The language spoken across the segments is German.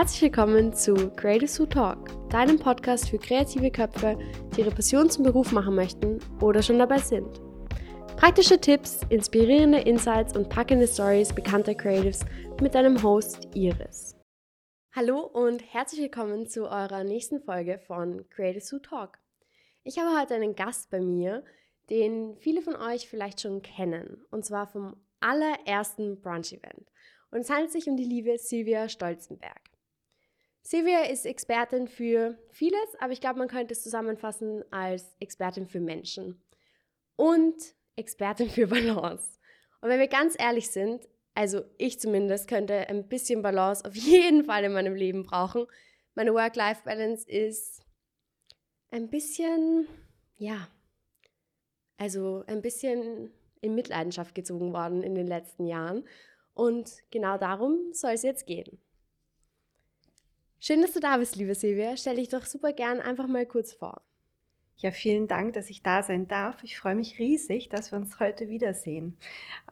Herzlich willkommen zu Creatives Who Talk, deinem Podcast für kreative Köpfe, die ihre Passion zum Beruf machen möchten oder schon dabei sind. Praktische Tipps, inspirierende Insights und packende Stories bekannter Creatives mit deinem Host Iris. Hallo und herzlich willkommen zu eurer nächsten Folge von Creatives Who Talk. Ich habe heute einen Gast bei mir, den viele von euch vielleicht schon kennen, und zwar vom allerersten Brunch-Event. Und es handelt sich um die liebe Silvia Stolzenberg. Silvia ist Expertin für vieles, aber ich glaube, man könnte es zusammenfassen als Expertin für Menschen und Expertin für Balance. Und wenn wir ganz ehrlich sind, also ich zumindest könnte ein bisschen Balance auf jeden Fall in meinem Leben brauchen. Meine Work-Life-Balance ist ein bisschen, ja, also ein bisschen in Mitleidenschaft gezogen worden in den letzten Jahren. Und genau darum soll es jetzt gehen. Schön, dass du da bist, liebe Silvia. Stell dich doch super gern einfach mal kurz vor. Ja, vielen Dank, dass ich da sein darf. Ich freue mich riesig, dass wir uns heute wiedersehen.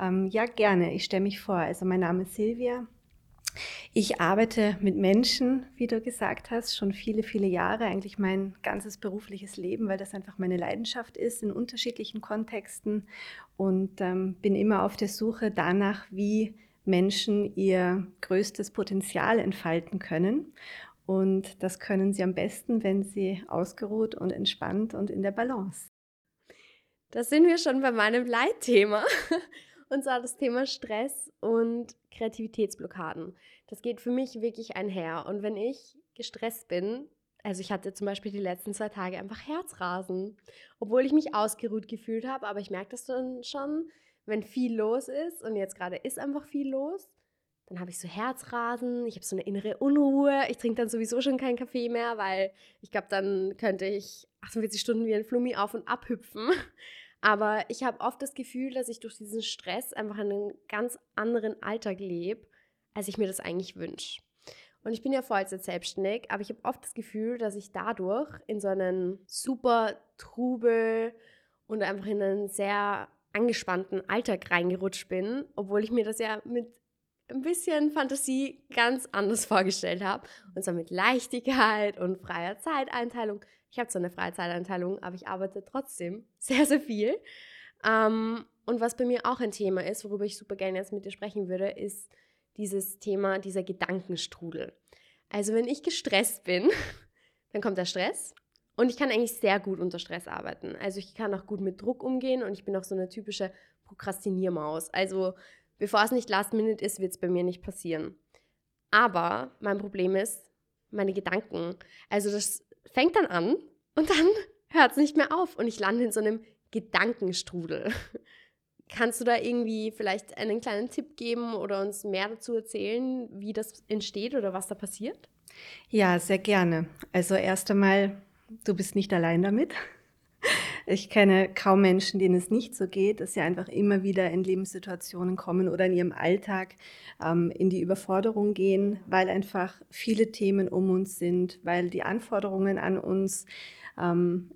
Ähm, ja, gerne. Ich stelle mich vor. Also mein Name ist Silvia. Ich arbeite mit Menschen, wie du gesagt hast, schon viele, viele Jahre, eigentlich mein ganzes berufliches Leben, weil das einfach meine Leidenschaft ist in unterschiedlichen Kontexten und ähm, bin immer auf der Suche danach, wie Menschen ihr größtes Potenzial entfalten können. Und das können sie am besten, wenn sie ausgeruht und entspannt und in der Balance. Da sind wir schon bei meinem Leitthema. Und zwar das Thema Stress und Kreativitätsblockaden. Das geht für mich wirklich einher. Und wenn ich gestresst bin, also ich hatte zum Beispiel die letzten zwei Tage einfach Herzrasen, obwohl ich mich ausgeruht gefühlt habe, aber ich merke das dann schon, wenn viel los ist und jetzt gerade ist einfach viel los, dann habe ich so Herzrasen, ich habe so eine innere Unruhe, ich trinke dann sowieso schon keinen Kaffee mehr, weil ich glaube, dann könnte ich 48 Stunden wie ein Flummi auf und ab hüpfen. Aber ich habe oft das Gefühl, dass ich durch diesen Stress einfach einen ganz anderen Alltag lebe, als ich mir das eigentlich wünsche. Und ich bin ja Vollzeit selbstständig, aber ich habe oft das Gefühl, dass ich dadurch in so einen super Trubel und einfach in einen sehr angespannten Alltag reingerutscht bin, obwohl ich mir das ja mit ein bisschen Fantasie ganz anders vorgestellt habe. Und zwar mit Leichtigkeit und freier Zeiteinteilung. Ich habe zwar eine freie Zeiteinteilung, aber ich arbeite trotzdem sehr, sehr viel. Ähm, und was bei mir auch ein Thema ist, worüber ich super gerne jetzt mit dir sprechen würde, ist dieses Thema, dieser Gedankenstrudel. Also wenn ich gestresst bin, dann kommt der Stress und ich kann eigentlich sehr gut unter Stress arbeiten. Also ich kann auch gut mit Druck umgehen und ich bin auch so eine typische Prokrastiniermaus. Also bevor es nicht Last Minute ist, wird es bei mir nicht passieren. Aber mein Problem ist meine Gedanken. Also das fängt dann an und dann hört es nicht mehr auf und ich lande in so einem Gedankenstrudel. Kannst du da irgendwie vielleicht einen kleinen Tipp geben oder uns mehr dazu erzählen, wie das entsteht oder was da passiert? Ja, sehr gerne. Also erst einmal du bist nicht allein damit. Ich kenne kaum Menschen, denen es nicht so geht, dass sie einfach immer wieder in Lebenssituationen kommen oder in ihrem Alltag ähm, in die Überforderung gehen, weil einfach viele Themen um uns sind, weil die Anforderungen an uns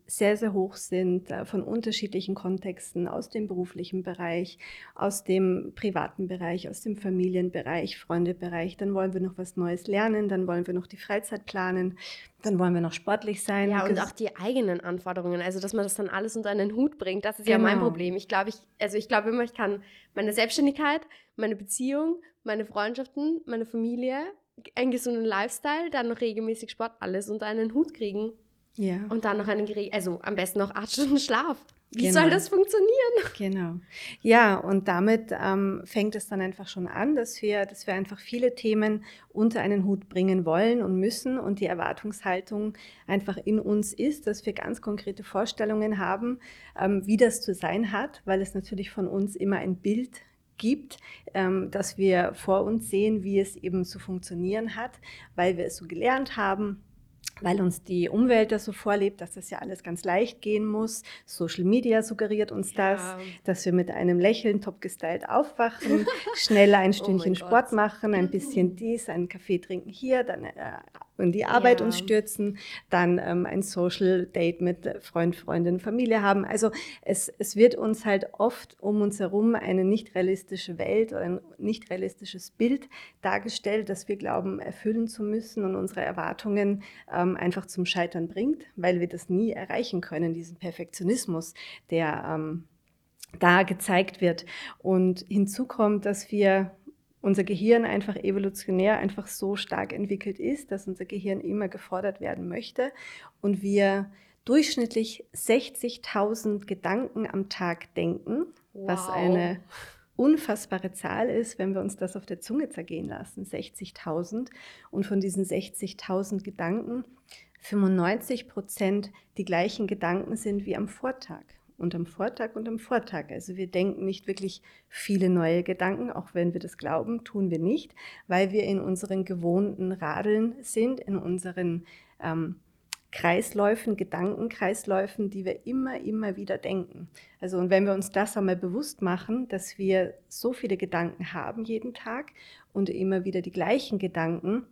sehr, sehr hoch sind, äh, von unterschiedlichen Kontexten, aus dem beruflichen Bereich, aus dem privaten Bereich, aus dem Familienbereich, Freundebereich. Dann wollen wir noch was Neues lernen, dann wollen wir noch die Freizeit planen, dann wollen wir noch sportlich sein. Ja, und auch die eigenen Anforderungen, also dass man das dann alles unter einen Hut bringt, das ist genau. ja mein genau. Problem. Ich glaube, ich, also ich glaube immer, ich kann meine Selbstständigkeit, meine Beziehung, meine Freundschaften, meine Familie, einen gesunden Lifestyle, dann noch regelmäßig Sport, alles unter einen Hut kriegen. Ja. Und dann noch einen Gerät, also am besten noch acht Stunden Schlaf. Wie genau. soll das funktionieren? Genau. Ja, und damit ähm, fängt es dann einfach schon an, dass wir, dass wir einfach viele Themen unter einen Hut bringen wollen und müssen und die Erwartungshaltung einfach in uns ist, dass wir ganz konkrete Vorstellungen haben, ähm, wie das zu sein hat, weil es natürlich von uns immer ein Bild gibt, ähm, dass wir vor uns sehen, wie es eben zu funktionieren hat, weil wir es so gelernt haben weil uns die Umwelt das so vorlebt, dass das ja alles ganz leicht gehen muss. Social Media suggeriert uns das, ja. dass wir mit einem Lächeln top gestylt aufwachen, schnell ein oh Stündchen oh Sport Gott. machen, ein bisschen dies, einen Kaffee trinken hier, dann äh, in die Arbeit Ja. uns stürzen, dann ähm, ein Social Date mit Freund, Freundin, Familie haben. Also es, es wird uns halt oft um uns herum eine nicht realistische Welt oder ein nicht realistisches Bild dargestellt, das wir glauben erfüllen zu müssen und unsere Erwartungen ähm, einfach zum Scheitern bringt, weil wir das nie erreichen können, diesen Perfektionismus, der ähm, da gezeigt wird. Und hinzu kommt, dass wir unser Gehirn einfach evolutionär einfach so stark entwickelt ist, dass unser Gehirn immer gefordert werden möchte und wir durchschnittlich 60.000 Gedanken am Tag denken, was Wow. eine unfassbare Zahl ist, wenn wir uns das auf der Zunge zergehen lassen, 60.000. Und von diesen 60.000 Gedanken 95 Prozent die gleichen Gedanken sind wie am Vortag. Und am Vortag und am Vortag. Also wir denken nicht wirklich viele neue Gedanken, auch wenn wir das glauben, tun wir nicht, weil wir in unseren gewohnten Radeln sind, in unseren ähm, Kreisläufen, Gedankenkreisläufen, die wir immer, immer wieder denken. Also und wenn wir uns das einmal bewusst machen, dass wir so viele Gedanken haben jeden Tag und immer wieder die gleichen Gedanken,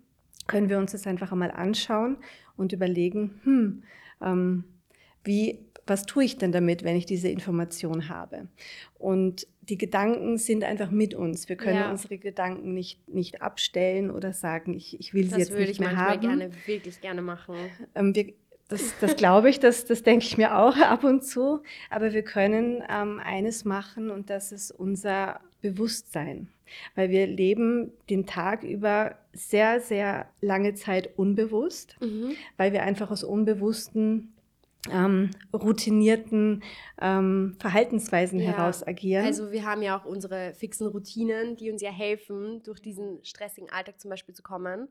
können wir uns das einfach einmal anschauen und überlegen, hm, ähm, wie, was tue ich denn damit, wenn ich diese Information habe? Und die Gedanken sind einfach mit uns. Wir können Ja. unsere Gedanken nicht, nicht abstellen oder sagen, ich, ich will sie Das jetzt würde nicht ich mehr haben. gerne, wirklich gerne machen. Ähm, wir, das, das glaube ich, das, das denke ich mir auch ab und zu. Aber wir können ähm, eines machen und das ist unser Bewusstsein. Weil wir leben den Tag über sehr, sehr lange Zeit unbewusst, Mhm. weil wir einfach aus unbewussten, ähm, routinierten ähm, Verhaltensweisen Ja, heraus agieren. Also wir haben ja auch unsere fixen Routinen, die uns ja helfen, durch diesen stressigen Alltag zum Beispiel zu kommen.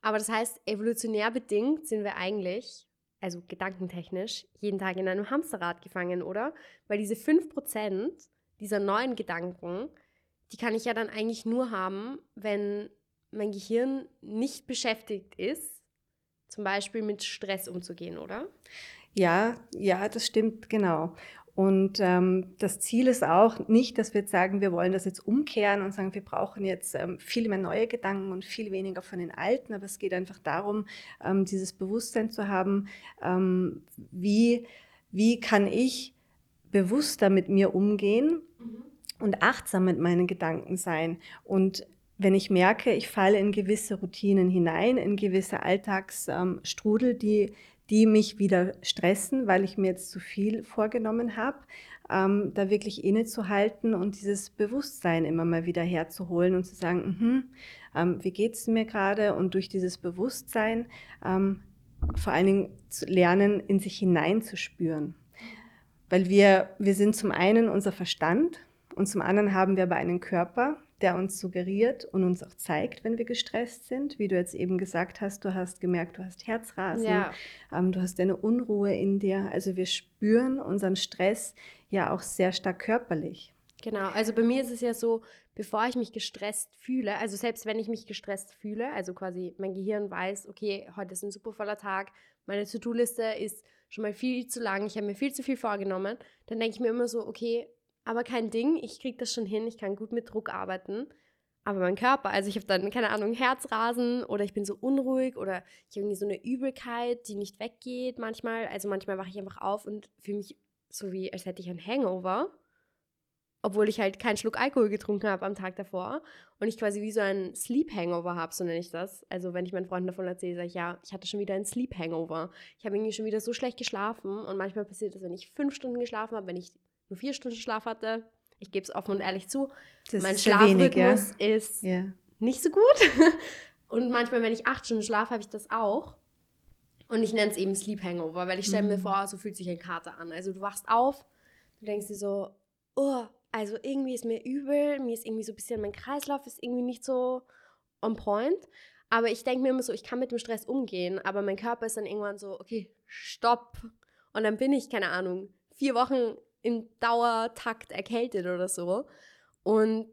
Aber das heißt, evolutionär bedingt sind wir eigentlich, also gedankentechnisch, jeden Tag in einem Hamsterrad gefangen, oder? Weil diese 5% dieser neuen Gedanken, die kann ich ja dann eigentlich nur haben, wenn mein Gehirn nicht beschäftigt ist, zum Beispiel mit Stress umzugehen, oder? Ja, ja, das stimmt, genau. Und ähm, das Ziel ist auch nicht, dass wir jetzt sagen, wir wollen das jetzt umkehren und sagen, wir brauchen jetzt ähm, viel mehr neue Gedanken und viel weniger von den alten, aber es geht einfach darum, ähm, dieses Bewusstsein zu haben, ähm, wie, wie kann ich bewusster mit mir umgehen und achtsam mit meinen Gedanken sein. Und wenn ich merke, ich falle in gewisse Routinen hinein, in gewisse Alltagsstrudel, die, die mich wieder stressen, weil ich mir jetzt zu viel vorgenommen habe, ähm, da wirklich innezuhalten und dieses Bewusstsein immer mal wieder herzuholen und zu sagen, mhm, ähm, wie geht es mir gerade? Und durch dieses Bewusstsein ähm, vor allen Dingen zu lernen, in sich hineinzuspüren. Weil wir, wir sind zum einen unser Verstand und zum anderen haben wir aber einen Körper, der uns suggeriert und uns auch zeigt, wenn wir gestresst sind. Wie du jetzt eben gesagt hast, du hast gemerkt, du hast Herzrasen, Ja. ähm, du hast eine Unruhe in dir. Also wir spüren unseren Stress ja auch sehr stark körperlich. Genau, also bei mir ist es ja so, bevor ich mich gestresst fühle, also selbst wenn ich mich gestresst fühle, also quasi mein Gehirn weiß, okay, heute ist ein super voller Tag, meine To-Do-Liste ist schon mal viel zu lang, ich habe mir viel zu viel vorgenommen, dann denke ich mir immer so, okay, aber kein Ding, ich kriege das schon hin, ich kann gut mit Druck arbeiten. Aber mein Körper, also ich habe dann, keine Ahnung, Herzrasen oder ich bin so unruhig oder ich habe irgendwie so eine Übelkeit, die nicht weggeht manchmal. Also manchmal wache ich einfach auf und fühle mich so wie, als hätte ich ein Hangover obwohl ich halt keinen Schluck Alkohol getrunken habe am Tag davor und ich quasi wie so ein Sleep Hangover habe, so nenne ich das. Also wenn ich meinen Freunden davon erzähle, sage ich, ja, ich hatte schon wieder ein Sleep Hangover. Ich habe irgendwie schon wieder so schlecht geschlafen und manchmal passiert das, wenn ich fünf Stunden geschlafen habe, wenn ich nur vier Stunden Schlaf hatte. Ich gebe es offen und ehrlich zu. Das mein ist sehr wenig, ja. Schlafrhythmus ist Ja. nicht so gut. Und manchmal, wenn ich acht Stunden schlafe, habe ich das auch. Und ich nenne es eben Sleep Hangover, weil ich stelle mir Mhm. vor, so fühlt sich ein Kater an. Also du wachst auf, du denkst dir so, oh, also irgendwie ist mir übel, mir ist irgendwie so ein bisschen, mein Kreislauf ist irgendwie nicht so on point. Aber ich denke mir immer so, ich kann mit dem Stress umgehen, aber mein Körper ist dann irgendwann so, okay, stopp. Und dann bin ich, keine Ahnung, vier Wochen im Dauertakt erkältet oder so. Und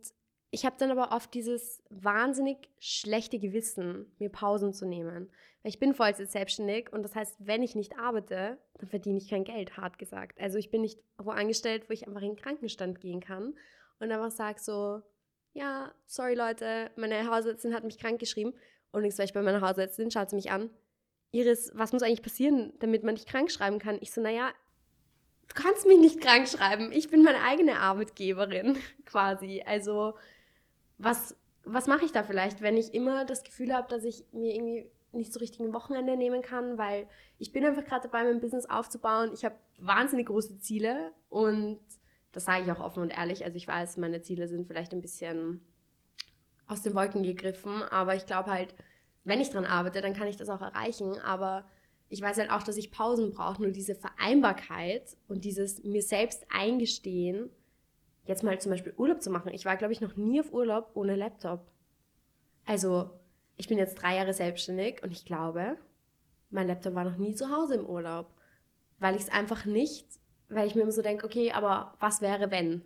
ich habe dann aber oft dieses wahnsinnig schlechte Gewissen, mir Pausen zu nehmen. Weil ich bin Vollzeit selbstständig und das heißt, wenn ich nicht arbeite, dann verdiene ich kein Geld, hart gesagt. Also ich bin nicht wo angestellt, wo ich einfach in den Krankenstand gehen kann und einfach sage so, ja, sorry Leute, meine Hausärztin hat mich krank geschrieben. Und nichts, weil ich bei meiner Hausärztin, schaut sie mich an, Iris, was muss eigentlich passieren, damit man dich krank schreiben kann? Ich so, naja, du kannst mich nicht krank schreiben. Ich bin meine eigene Arbeitgeberin quasi. Also, was, was mache ich da vielleicht, wenn ich immer das Gefühl habe, dass ich mir irgendwie nicht so richtig ein Wochenende nehmen kann, weil ich bin einfach gerade dabei, mein Business aufzubauen. Ich habe wahnsinnig große Ziele und das sage ich auch offen und ehrlich. Also ich weiß, meine Ziele sind vielleicht ein bisschen aus den Wolken gegriffen, aber ich glaube halt, wenn ich dran arbeite, dann kann ich das auch erreichen. Aber ich weiß halt auch, dass ich Pausen brauche. Nur diese Vereinbarkeit und dieses mir selbst eingestehen, jetzt mal zum Beispiel Urlaub zu machen. Ich war, glaube ich, noch nie auf Urlaub ohne Laptop. Also, ich bin jetzt drei Jahre selbstständig und ich glaube, mein Laptop war noch nie zu Hause im Urlaub. Weil ich es einfach nicht, weil ich mir immer so denke, okay, aber was wäre, wenn?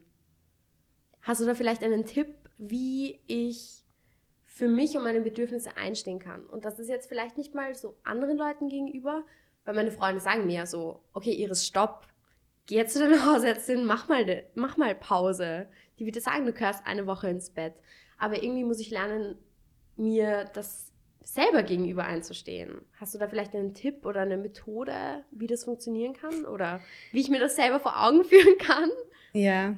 Hast du da vielleicht einen Tipp, wie ich für mich und meine Bedürfnisse einstehen kann? Und das ist jetzt vielleicht nicht mal so anderen Leuten gegenüber, weil meine Freunde sagen mir ja so, okay, Iris, stopp, geh jetzt zu deiner Hausärztin, mach mal, mach mal Pause. Die wird dir sagen, du gehörst eine Woche ins Bett. Aber irgendwie muss ich lernen, mir das selber gegenüber einzustehen. Hast du da vielleicht einen Tipp oder eine Methode, wie das funktionieren kann? Oder wie ich mir das selber vor Augen führen kann? Ja,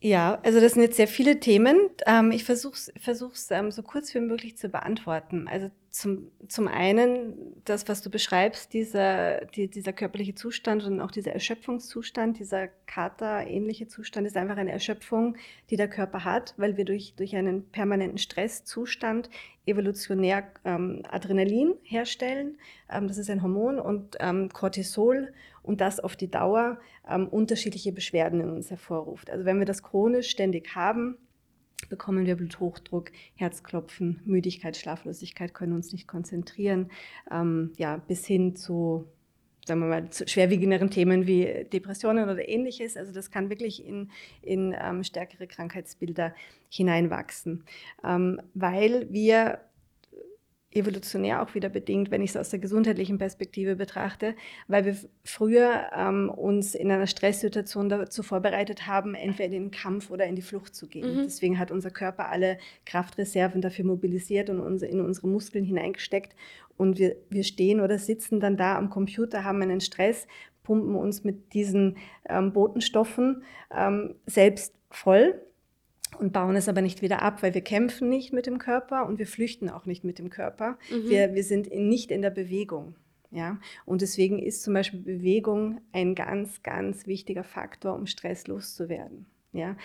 ja, also das sind jetzt sehr viele Themen. Ähm, ich versuche es ähm, so kurz wie möglich zu beantworten. Also zum, zum einen das, was du beschreibst, dieser, die, dieser körperliche Zustand und auch dieser Erschöpfungszustand, dieser Kater-ähnliche Zustand ist einfach eine Erschöpfung, die der Körper hat, weil wir durch, durch einen permanenten Stresszustand evolutionär ähm, Adrenalin herstellen. Ähm, das ist ein Hormon und ähm, Cortisol und das auf die Dauer ähm, unterschiedliche Beschwerden in uns hervorruft. Also wenn wir das chronisch ständig haben, bekommen wir Bluthochdruck, Herzklopfen, Müdigkeit, Schlaflosigkeit, können uns nicht konzentrieren, ähm, ja, bis hin zu sagen wir mal, zu schwerwiegenderen Themen wie Depressionen oder ähnliches. Also das kann wirklich in, in ähm, stärkere Krankheitsbilder hineinwachsen, ähm, weil wir evolutionär auch wieder bedingt, wenn ich es aus der gesundheitlichen Perspektive betrachte, weil wir früher ähm, uns in einer Stresssituation dazu vorbereitet haben, entweder in den Kampf oder in die Flucht zu gehen. Mhm. Deswegen hat unser Körper alle Kraftreserven dafür mobilisiert und uns, in unsere Muskeln hineingesteckt. Und wir, wir stehen oder sitzen dann da am Computer, haben einen Stress, pumpen uns mit diesen ähm, Botenstoffen ähm, selbst voll und bauen es aber nicht wieder ab, weil wir kämpfen nicht mit dem Körper und wir flüchten auch nicht mit dem Körper. Mhm. Wir, wir sind in, nicht in der Bewegung. Ja? Und deswegen ist zum Beispiel Bewegung ein ganz, ganz wichtiger Faktor, um Stress loszuwerden. Ja?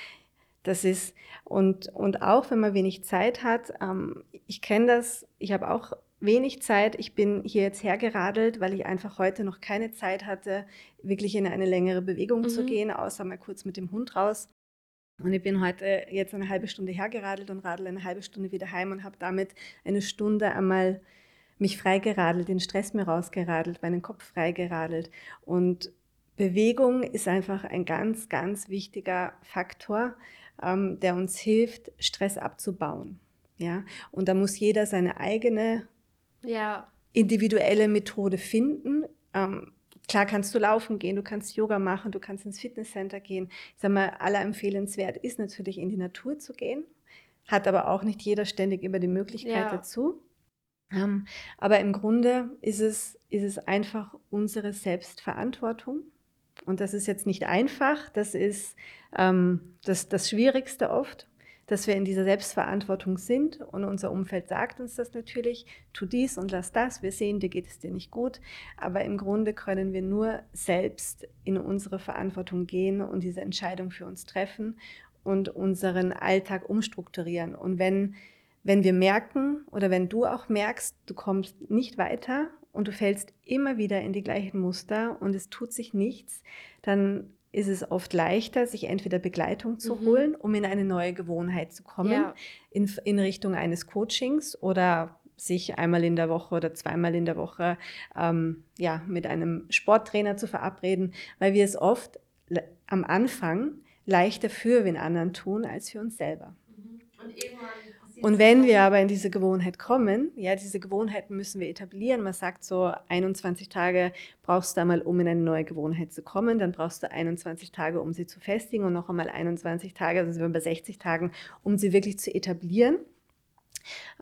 Das ist, und, und auch wenn man wenig Zeit hat, ähm, ich kenne das, ich habe auch wenig Zeit. Ich bin hier jetzt hergeradelt, weil ich einfach heute noch keine Zeit hatte, wirklich in eine längere Bewegung mhm. zu gehen, außer mal kurz mit dem Hund raus. Und ich bin heute jetzt eine halbe Stunde hergeradelt und radel eine halbe Stunde wieder heim und habe damit eine Stunde einmal mich freigeradelt, den Stress mir rausgeradelt, meinen Kopf freigeradelt. Und Bewegung ist einfach ein ganz, ganz wichtiger Faktor, ähm, der uns hilft, Stress abzubauen. Ja? Und da muss jeder seine eigene ja. individuelle Methode finden. Ähm, Klar kannst du laufen gehen, du kannst Yoga machen, du kannst ins Fitnesscenter gehen. Ich sage mal, aller empfehlenswert ist natürlich in die Natur zu gehen, hat aber auch nicht jeder ständig immer die Möglichkeit ja. dazu. Ähm, aber im Grunde ist es, ist es einfach unsere Selbstverantwortung. Und das ist jetzt nicht einfach, das ist ähm, das, das Schwierigste oft dass wir in dieser Selbstverantwortung sind und unser Umfeld sagt uns das natürlich, tu dies und lass das, wir sehen, dir geht es dir nicht gut, aber im Grunde können wir nur selbst in unsere Verantwortung gehen und diese Entscheidung für uns treffen und unseren Alltag umstrukturieren. Und wenn, wenn wir merken oder wenn du auch merkst, du kommst nicht weiter und du fällst immer wieder in die gleichen Muster und es tut sich nichts, dann ist es oft leichter, sich entweder Begleitung zu mhm. holen, um in eine neue Gewohnheit zu kommen, ja. in, in Richtung eines Coachings oder sich einmal in der Woche oder zweimal in der Woche ähm, ja, mit einem Sporttrainer zu verabreden, weil wir es oft am Anfang leichter für den anderen tun als für uns selber. Mhm. Und irgendwann und wenn wir aber in diese Gewohnheit kommen, ja, diese Gewohnheiten müssen wir etablieren. Man sagt so, 21 Tage brauchst du einmal, um in eine neue Gewohnheit zu kommen. Dann brauchst du 21 Tage, um sie zu festigen und noch einmal 21 Tage, also sind wir bei 60 Tagen, um sie wirklich zu etablieren.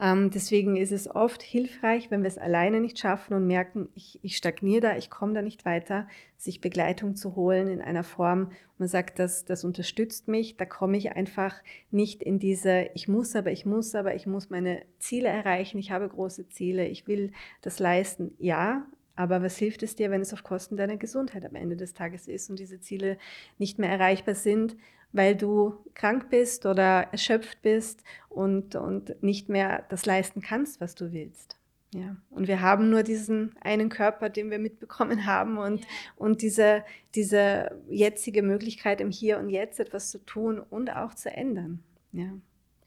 Ähm, deswegen ist es oft hilfreich, wenn wir es alleine nicht schaffen und merken, ich, ich stagniere da, ich komme da nicht weiter, sich Begleitung zu holen in einer Form, man sagt, das, das unterstützt mich, da komme ich einfach nicht in diese, ich muss aber, ich muss aber, ich muss meine Ziele erreichen, ich habe große Ziele, ich will das leisten. Ja, aber was hilft es dir, wenn es auf Kosten deiner Gesundheit am Ende des Tages ist und diese Ziele nicht mehr erreichbar sind? Weil du krank bist oder erschöpft bist und, und nicht mehr das leisten kannst, was du willst. Ja, und wir haben nur diesen einen Körper, den wir mitbekommen haben und, ja. und diese, diese jetzige Möglichkeit im Hier und Jetzt etwas zu tun und auch zu ändern. Ja.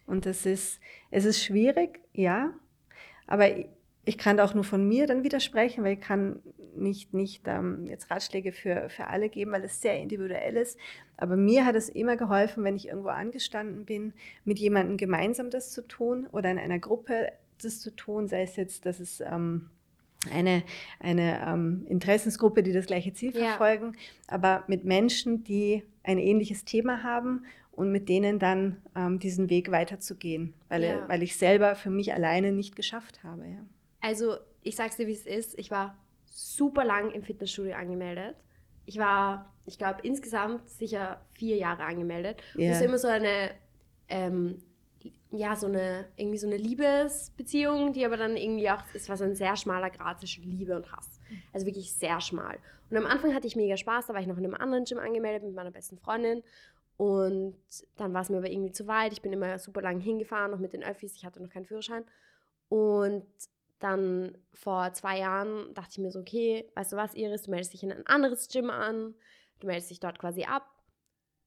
Und das ist, es ist schwierig, ja, aber ich kann auch nur von mir dann widersprechen, weil ich kann nicht, nicht ähm, jetzt Ratschläge für, für alle geben, weil es sehr individuell ist. Aber mir hat es immer geholfen, wenn ich irgendwo angestanden bin, mit jemandem gemeinsam das zu tun oder in einer Gruppe das zu tun, sei es jetzt, dass es ähm, eine, eine ähm, Interessensgruppe, die das gleiche Ziel ja. verfolgen, aber mit Menschen, die ein ähnliches Thema haben und mit denen dann ähm, diesen Weg weiterzugehen, weil, ja. weil ich selber für mich alleine nicht geschafft habe. Ja. Also ich sag's dir, wie es ist. Ich war super lang im Fitnessstudio angemeldet. Ich war, ich glaube, insgesamt sicher vier Jahre angemeldet. Yeah. Und es ist immer so eine, ähm, ja, so eine, irgendwie so eine Liebesbeziehung, die aber dann irgendwie auch, es war so ein sehr schmaler Grad zwischen Liebe und Hass. Also wirklich sehr schmal. Und am Anfang hatte ich mega Spaß, da war ich noch in einem anderen Gym angemeldet mit meiner besten Freundin. Und dann war es mir aber irgendwie zu weit. Ich bin immer super lang hingefahren, noch mit den Öffis. Ich hatte noch keinen Führerschein. Und dann vor zwei Jahren dachte ich mir so, okay, weißt du was, Iris, du meldest dich in ein anderes Gym an, du meldest dich dort quasi ab.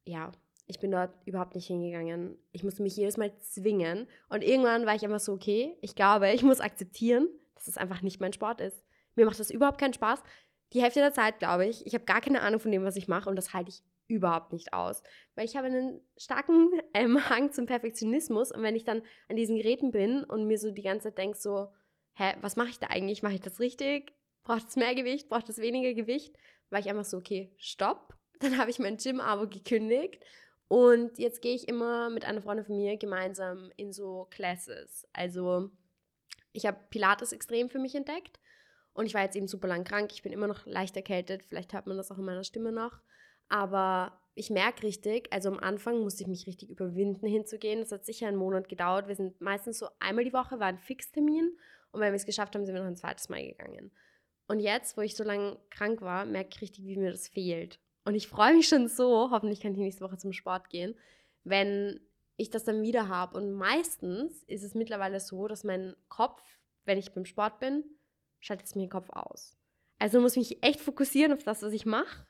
Ja, ich bin dort überhaupt nicht hingegangen. Ich musste mich jedes Mal zwingen. Und irgendwann war ich einfach so, okay, ich glaube, ich muss akzeptieren, dass es einfach nicht mein Sport ist. Mir macht das überhaupt keinen Spaß. Die Hälfte der Zeit, glaube ich, ich habe gar keine Ahnung von dem, was ich mache und das halte ich überhaupt nicht aus. Weil ich habe einen starken ähm, Hang zum Perfektionismus und wenn ich dann an diesen Geräten bin und mir so die ganze Zeit denke, so, hä, was mache ich da eigentlich? Mache ich das richtig? Braucht es mehr Gewicht? Braucht es weniger Gewicht? War ich einfach so, okay, stopp. Dann habe ich mein Gym-Abo gekündigt und jetzt gehe ich immer mit einer Freundin von mir gemeinsam in so Classes. Also ich habe Pilates extrem für mich entdeckt und ich war jetzt eben super lang krank. Ich bin immer noch leicht erkältet. Vielleicht hört man das auch in meiner Stimme noch. Aber ich merke richtig, also am Anfang musste ich mich richtig überwinden hinzugehen. Das hat sicher einen Monat gedauert. Wir sind meistens so einmal die Woche, war ein Fixtermin und wenn wir es geschafft haben, sind wir noch ein zweites Mal gegangen. Und jetzt, wo ich so lange krank war, merke ich richtig, wie mir das fehlt. Und ich freue mich schon so, hoffentlich kann ich nächste Woche zum Sport gehen, wenn ich das dann wieder habe. Und meistens ist es mittlerweile so, dass mein Kopf, wenn ich beim Sport bin, schaltet es mir den Kopf aus. Also muss ich mich echt fokussieren auf das, was ich mache.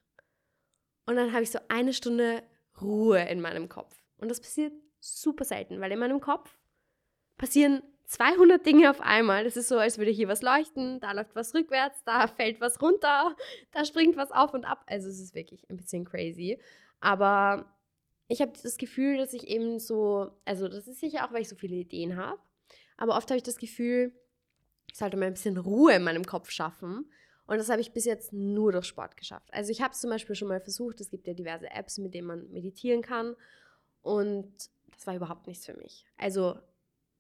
Und dann habe ich so eine Stunde Ruhe in meinem Kopf. Und das passiert super selten, weil in meinem Kopf passieren 200 Dinge auf einmal. Das ist so, als würde hier was leuchten, da läuft was rückwärts, da fällt was runter, da springt was auf und ab. Also es ist wirklich ein bisschen crazy. Aber ich habe das Gefühl, dass ich eben so, also das ist sicher auch, weil ich so viele Ideen habe, aber oft habe ich das Gefühl, ich sollte mal ein bisschen Ruhe in meinem Kopf schaffen. Und das habe ich bis jetzt nur durch Sport geschafft. Also ich habe es zum Beispiel schon mal versucht, es gibt ja diverse Apps, mit denen man meditieren kann. Und das war überhaupt nichts für mich. Also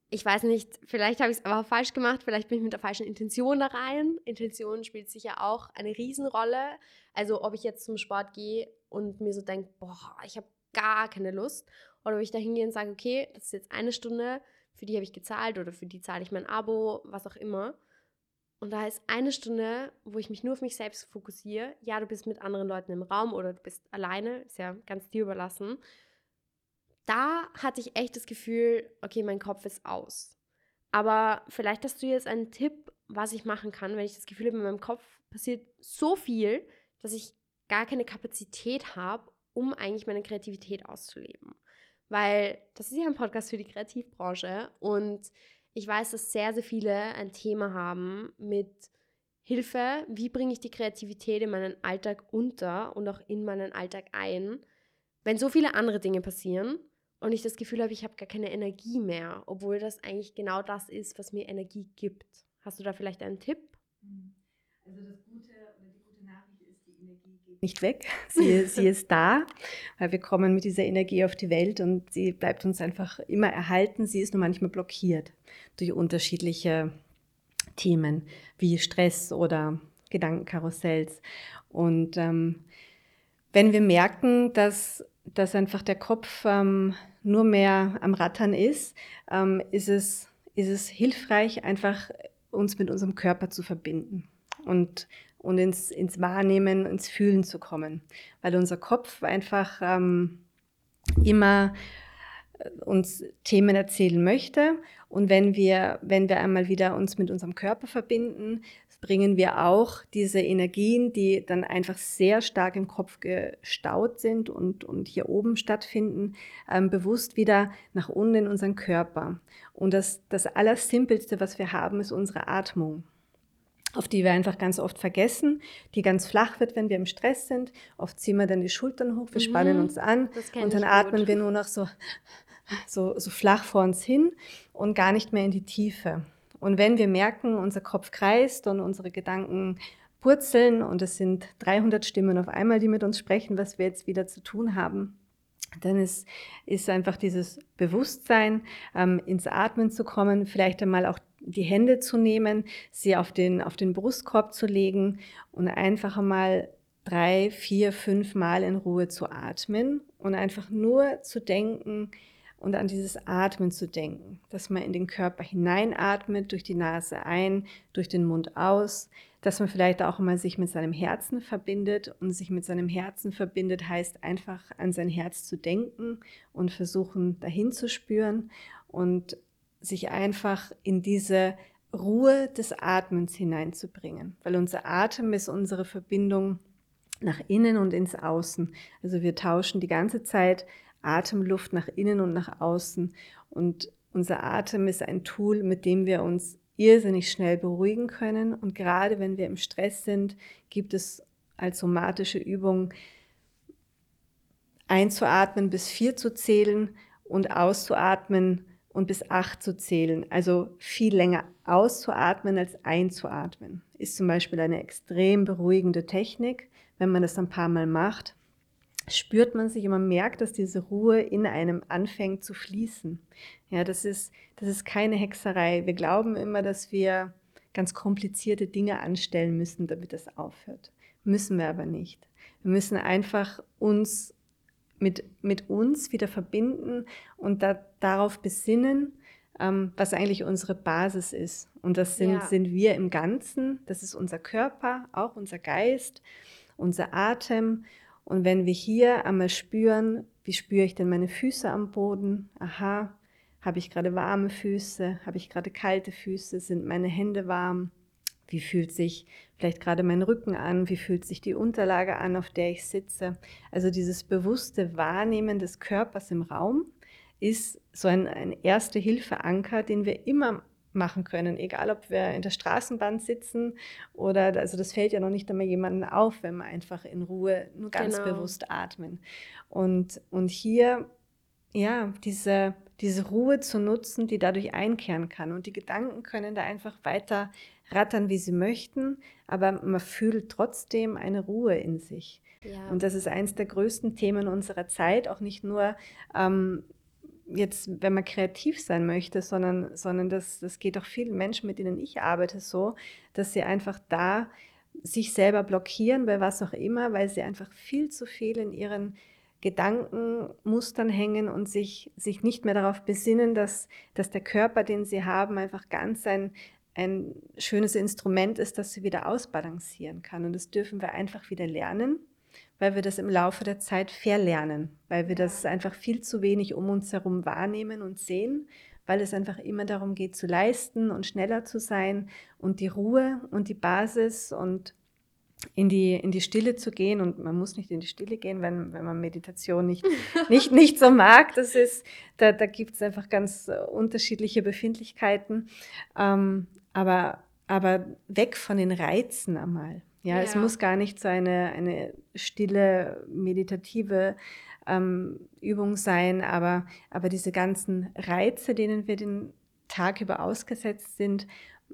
ich weiß nicht, vielleicht habe ich es aber auch falsch gemacht, vielleicht bin ich mit der falschen Intention da rein. Intention spielt sicher auch eine Riesenrolle. Also ob ich jetzt zum Sport gehe und mir so denke, boah, ich habe gar keine Lust. Oder ob ich da hingehe und sage, okay, das ist jetzt eine Stunde, für die habe ich gezahlt oder für die zahle ich mein Abo, was auch immer. Und da ist eine Stunde, wo ich mich nur auf mich selbst fokussiere. Ja, du bist mit anderen Leuten im Raum oder du bist alleine, ist ja ganz dir überlassen da hatte ich echt das Gefühl, okay, mein Kopf ist aus. Aber vielleicht hast du jetzt einen Tipp, was ich machen kann, wenn ich das Gefühl habe, in meinem Kopf passiert so viel, dass ich gar keine Kapazität habe, um eigentlich meine Kreativität auszuleben. Weil das ist ja ein Podcast für die Kreativbranche und ich weiß, dass sehr, sehr viele ein Thema haben mit Hilfe, wie bringe ich die Kreativität in meinen Alltag unter und auch in meinen Alltag ein, wenn so viele andere Dinge passieren und ich das Gefühl habe, ich habe gar keine Energie mehr, obwohl das eigentlich genau das ist, was mir Energie gibt. Hast du da vielleicht einen Tipp? Mhm. Also das Gute oder die gute Nachricht ist, die Energie geht nicht weg, sie, sie ist da, weil wir kommen mit dieser Energie auf die Welt und sie bleibt uns einfach immer erhalten. Sie ist nur manchmal blockiert durch unterschiedliche Themen wie Stress oder Gedankenkarussells. Und ähm, wenn wir merken, dass, dass einfach der Kopf ähm, nur mehr am Rattern ist, ähm, ist, es, ist es hilfreich, einfach uns mit unserem Körper zu verbinden und, und ins, ins Wahrnehmen, ins Fühlen zu kommen. Weil unser Kopf einfach ähm, immer äh, uns Themen erzählen möchte. Und wenn wir, wenn wir einmal wieder uns mit unserem Körper verbinden, bringen wir auch diese Energien, die dann einfach sehr stark im Kopf gestaut sind und, und hier oben stattfinden, ähm, bewusst wieder nach unten in unseren Körper. Und das, das Allersimpelste, was wir haben, ist unsere Atmung auf die wir einfach ganz oft vergessen, die ganz flach wird, wenn wir im Stress sind. Oft ziehen wir dann die Schultern hoch, wir mhm, spannen uns an und dann atmen gut. wir nur noch so, so, so flach vor uns hin und gar nicht mehr in die Tiefe. Und wenn wir merken, unser Kopf kreist und unsere Gedanken purzeln und es sind 300 Stimmen auf einmal, die mit uns sprechen, was wir jetzt wieder zu tun haben, dann ist, ist einfach dieses Bewusstsein, ähm, ins Atmen zu kommen, vielleicht einmal auch die Hände zu nehmen, sie auf den, auf den Brustkorb zu legen und einfach einmal drei, vier, fünf Mal in Ruhe zu atmen und einfach nur zu denken, und an dieses Atmen zu denken, dass man in den Körper hineinatmet, durch die Nase ein, durch den Mund aus, dass man vielleicht auch mal sich mit seinem Herzen verbindet. Und sich mit seinem Herzen verbindet heißt einfach an sein Herz zu denken und versuchen dahin zu spüren. Und sich einfach in diese Ruhe des Atmens hineinzubringen, weil unser Atem ist unsere Verbindung nach innen und ins Außen. Also wir tauschen die ganze Zeit Atemluft nach innen und nach außen. Und unser Atem ist ein Tool, mit dem wir uns irrsinnig schnell beruhigen können. Und gerade wenn wir im Stress sind, gibt es als somatische Übung einzuatmen bis vier zu zählen und auszuatmen und bis acht zu zählen. Also viel länger auszuatmen als einzuatmen. Ist zum Beispiel eine extrem beruhigende Technik, wenn man das ein paar Mal macht spürt man sich und man merkt, dass diese Ruhe in einem anfängt zu fließen. Ja, das ist, das ist keine Hexerei. Wir glauben immer, dass wir ganz komplizierte Dinge anstellen müssen, damit das aufhört. Müssen wir aber nicht. Wir müssen einfach uns mit, mit uns wieder verbinden und da, darauf besinnen, ähm, was eigentlich unsere Basis ist. Und das sind, ja. sind wir im Ganzen, das ist unser Körper, auch unser Geist, unser Atem und wenn wir hier einmal spüren, wie spüre ich denn meine Füße am Boden? Aha, habe ich gerade warme Füße? Habe ich gerade kalte Füße? Sind meine Hände warm? Wie fühlt sich vielleicht gerade mein Rücken an? Wie fühlt sich die Unterlage an, auf der ich sitze? Also dieses bewusste Wahrnehmen des Körpers im Raum ist so ein, ein Erste-Hilfe-Anker, den wir immer machen können, egal ob wir in der Straßenbahn sitzen oder, also das fällt ja noch nicht einmal jemandem auf, wenn wir einfach in Ruhe nur ganz genau. bewusst atmen. Und, und hier, ja, diese, diese Ruhe zu nutzen, die dadurch einkehren kann. Und die Gedanken können da einfach weiter rattern, wie sie möchten, aber man fühlt trotzdem eine Ruhe in sich. Ja. Und das ist eines der größten Themen unserer Zeit, auch nicht nur ähm, jetzt, wenn man kreativ sein möchte, sondern, sondern das, das geht auch vielen Menschen, mit denen ich arbeite, so, dass sie einfach da sich selber blockieren, bei was auch immer, weil sie einfach viel zu viel in ihren Gedankenmustern hängen und sich, sich nicht mehr darauf besinnen, dass, dass der Körper, den sie haben, einfach ganz ein, ein schönes Instrument ist, das sie wieder ausbalancieren kann. Und das dürfen wir einfach wieder lernen weil wir das im Laufe der Zeit verlernen, weil wir das einfach viel zu wenig um uns herum wahrnehmen und sehen, weil es einfach immer darum geht zu leisten und schneller zu sein und die Ruhe und die Basis und in die, in die Stille zu gehen und man muss nicht in die Stille gehen, wenn, wenn man Meditation nicht, nicht, nicht so mag. Das ist, da, da gibt es einfach ganz äh, unterschiedliche Befindlichkeiten. Ähm, aber, aber weg von den Reizen einmal. Ja, ja, es muss gar nicht so eine, eine stille, meditative ähm, Übung sein, aber, aber diese ganzen Reize, denen wir den Tag über ausgesetzt sind,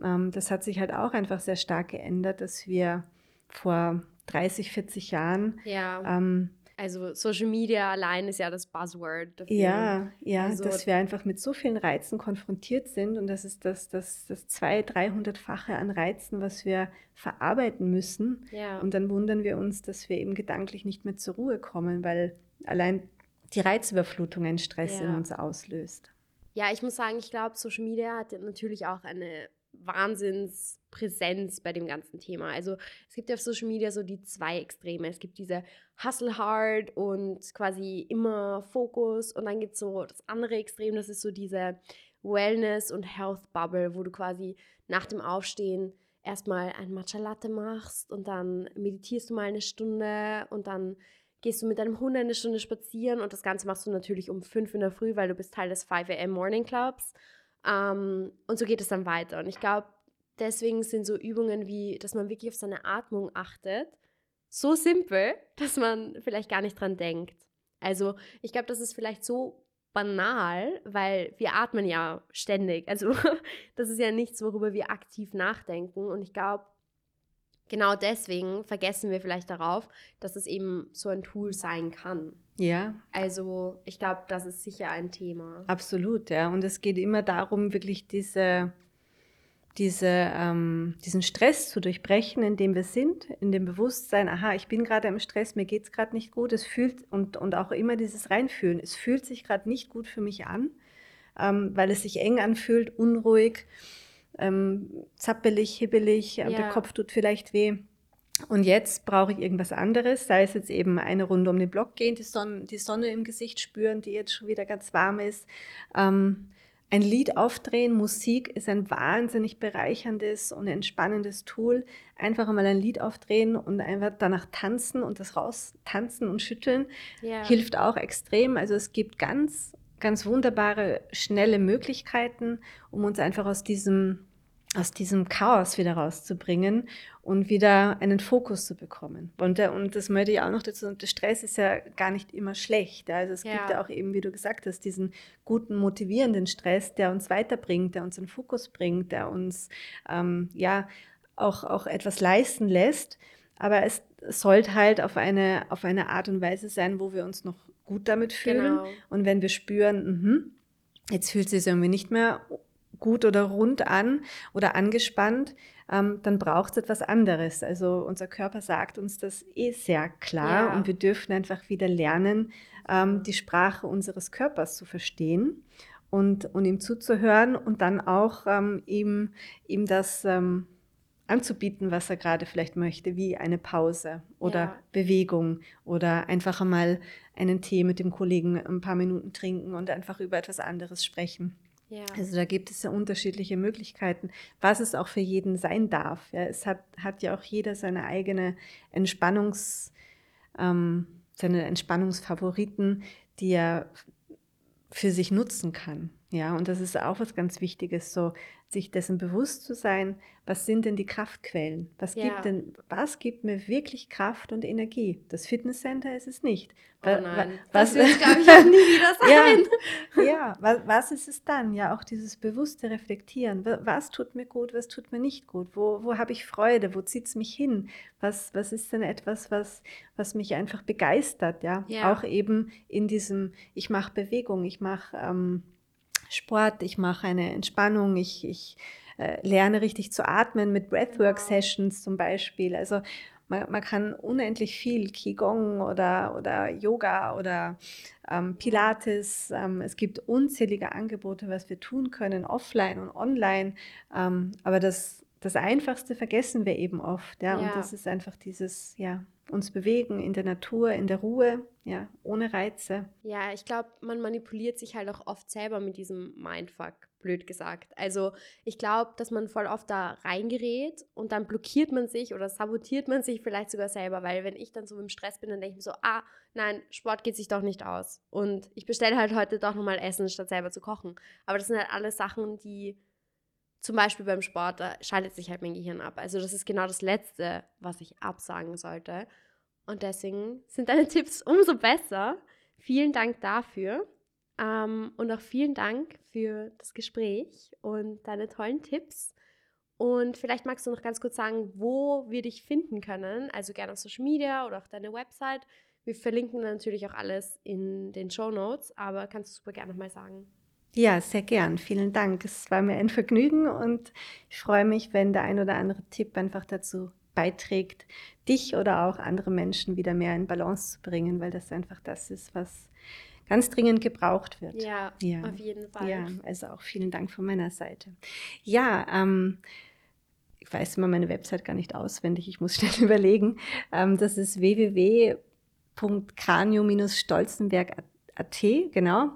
ähm, das hat sich halt auch einfach sehr stark geändert, dass wir vor 30, 40 Jahren. Ja. Ähm, also Social Media allein ist ja das Buzzword dafür. Ja, ja, also, dass wir einfach mit so vielen Reizen konfrontiert sind und das ist das, das, das 200, 300-fache an Reizen, was wir verarbeiten müssen. Ja. Und dann wundern wir uns, dass wir eben gedanklich nicht mehr zur Ruhe kommen, weil allein die Reizüberflutung einen Stress ja. in uns auslöst. Ja, ich muss sagen, ich glaube, Social Media hat natürlich auch eine Wahnsinnspräsenz bei dem ganzen Thema. Also es gibt ja auf Social Media so die zwei Extreme. Es gibt diese Hustle Hard und quasi immer Fokus und dann gibt es so das andere Extrem, das ist so diese Wellness und Health Bubble, wo du quasi nach dem Aufstehen erstmal ein Matcha Latte machst und dann meditierst du mal eine Stunde und dann gehst du mit deinem Hund eine Stunde spazieren und das Ganze machst du natürlich um 5 in der Früh, weil du bist Teil des 5 a.m. Morning Clubs. Ähm, und so geht es dann weiter. Und ich glaube, deswegen sind so Übungen wie, dass man wirklich auf seine Atmung achtet, so simpel, dass man vielleicht gar nicht dran denkt. Also ich glaube, das ist vielleicht so banal, weil wir atmen ja ständig. Also das ist ja nichts, worüber wir aktiv nachdenken. Und ich glaube, genau deswegen vergessen wir vielleicht darauf, dass es eben so ein Tool sein kann. Ja. Also ich glaube, das ist sicher ein Thema. Absolut, ja. Und es geht immer darum, wirklich diese, diese, ähm, diesen Stress zu durchbrechen, in dem wir sind, in dem Bewusstsein, aha, ich bin gerade im Stress, mir geht es gerade nicht gut, es fühlt und, und auch immer dieses Reinfühlen, es fühlt sich gerade nicht gut für mich an, ähm, weil es sich eng anfühlt, unruhig, ähm, zappelig, hibbelig, ja. der Kopf tut vielleicht weh. Und jetzt brauche ich irgendwas anderes, sei es jetzt eben eine Runde um den Block gehen, die Sonne, die Sonne im Gesicht spüren, die jetzt schon wieder ganz warm ist. Ähm, ein Lied aufdrehen, Musik ist ein wahnsinnig bereicherndes und entspannendes Tool. Einfach einmal ein Lied aufdrehen und einfach danach tanzen und das raus tanzen und schütteln ja. hilft auch extrem. Also es gibt ganz, ganz wunderbare, schnelle Möglichkeiten, um uns einfach aus diesem aus diesem Chaos wieder rauszubringen und wieder einen Fokus zu bekommen. Und, der, und das möchte ich auch noch dazu, der Stress ist ja gar nicht immer schlecht. Also es ja. gibt ja auch eben, wie du gesagt hast, diesen guten, motivierenden Stress, der uns weiterbringt, der uns einen Fokus bringt, der uns ähm, ja auch, auch etwas leisten lässt. Aber es sollte halt auf eine, auf eine Art und Weise sein, wo wir uns noch gut damit fühlen. Genau. Und wenn wir spüren, mh, jetzt fühlt es sich irgendwie nicht mehr gut oder rund an oder angespannt, ähm, dann braucht es etwas anderes. Also unser Körper sagt uns das eh sehr klar ja. und wir dürfen einfach wieder lernen, ähm, die Sprache unseres Körpers zu verstehen und, und ihm zuzuhören und dann auch ähm, ihm, ihm das ähm, anzubieten, was er gerade vielleicht möchte, wie eine Pause oder ja. Bewegung oder einfach einmal einen Tee mit dem Kollegen ein paar Minuten trinken und einfach über etwas anderes sprechen. Ja. Also da gibt es ja unterschiedliche Möglichkeiten, was es auch für jeden sein darf. Ja, es hat, hat ja auch jeder seine eigene Entspannungs, ähm, seine Entspannungsfavoriten, die er für sich nutzen kann. Ja, und das ist auch was ganz Wichtiges, so sich dessen bewusst zu sein, was sind denn die Kraftquellen? Was ja. gibt denn, was gibt mir wirklich Kraft und Energie? Das Fitnesscenter ist es nicht. Oh nein, was, das wird, glaube ich, auch nie wieder sein. Ja, ja was, was, ist es dann? Ja, auch dieses bewusste Reflektieren. Was tut mir gut, was tut mir nicht gut? Wo, wo habe ich Freude? Wo zieht es mich hin? Was, was ist denn etwas, was, was mich einfach begeistert? Ja, ja. auch eben in diesem, ich mache Bewegung, ich mache ähm, Sport, ich mache eine Entspannung, ich, ich äh, lerne richtig zu atmen mit Breathwork-Sessions zum Beispiel. Also man, man, kann unendlich viel, Qigong oder, oder Yoga oder ähm, Pilates. Ähm, es gibt unzählige Angebote, was wir tun können, offline und online. Ähm, aber das, das Einfachste vergessen wir eben oft. Ja? ja? Und das ist einfach dieses, ja, uns bewegen in der Natur, in der Ruhe, ja, ohne Reize. Ja, ich glaube, man manipuliert sich halt auch oft selber mit diesem Mindfuck, blöd gesagt. Also ich glaube, dass man voll oft da reingerät und dann blockiert man sich oder sabotiert man sich vielleicht sogar selber, weil wenn ich dann so im Stress bin, dann denke ich mir so, ah, nein, Sport geht sich doch nicht aus. Und ich bestelle halt heute doch nochmal Essen, statt selber zu kochen. Aber das sind halt alles Sachen, die zum Beispiel beim Sport, da schaltet sich halt mein Gehirn ab. Also das ist genau das Letzte, was ich absagen sollte. Und deswegen sind deine Tipps umso besser. Vielen Dank dafür. Ähm, und auch vielen Dank für das Gespräch und deine tollen Tipps. Und vielleicht magst du noch ganz kurz sagen, wo wir dich finden können. Also gerne auf Social Media oder auch deine Website. Wir verlinken natürlich auch alles in den Show Notes, aber kannst du super gerne nochmal sagen. Ja, sehr gern. Vielen Dank. Es war mir ein Vergnügen und ich freue mich, wenn der ein oder andere Tipp einfach dazu beiträgt, dich oder auch andere Menschen wieder mehr in Balance zu bringen, weil das einfach das ist, was ganz dringend gebraucht wird. Ja, ja. auf jeden Fall. Ja, also auch vielen Dank von meiner Seite. Ja, ähm, ich weiß immer meine Website gar nicht auswendig, ich muss schnell überlegen. Ähm, das ist www.kranio-stolzenberg.at, genau.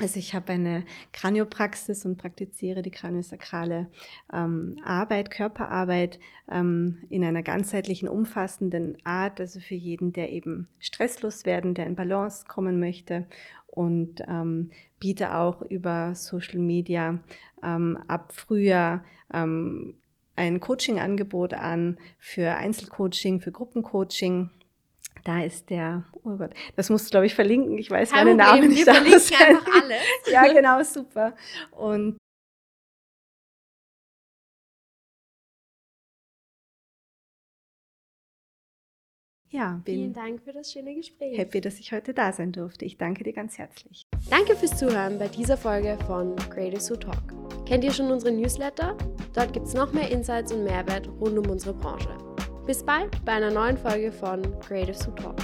Also ich habe eine Kraniopraxis und praktiziere die kraniosakrale ähm, Arbeit, Körperarbeit ähm, in einer ganzheitlichen, umfassenden Art, also für jeden, der eben stresslos werden, der in Balance kommen möchte. Und ähm, biete auch über Social Media ähm, ab Frühjahr ähm, ein Coaching-Angebot an für Einzelcoaching, für Gruppencoaching da ist der, oh Gott, das musst du, glaube ich, verlinken. Ich weiß Kein meinen Namen nicht. Wir verlinken einfach alles. ja, genau, super. Und Ja, Vielen Dank für das schöne Gespräch. Happy, dass ich heute da sein durfte. Ich danke dir ganz herzlich. Danke fürs Zuhören bei dieser Folge von Creators Who Talk. Kennt ihr schon unsere Newsletter? Dort gibt es noch mehr Insights und Mehrwert rund um unsere Branche. Bis bald bei einer neuen Folge von Creatives Who Talk.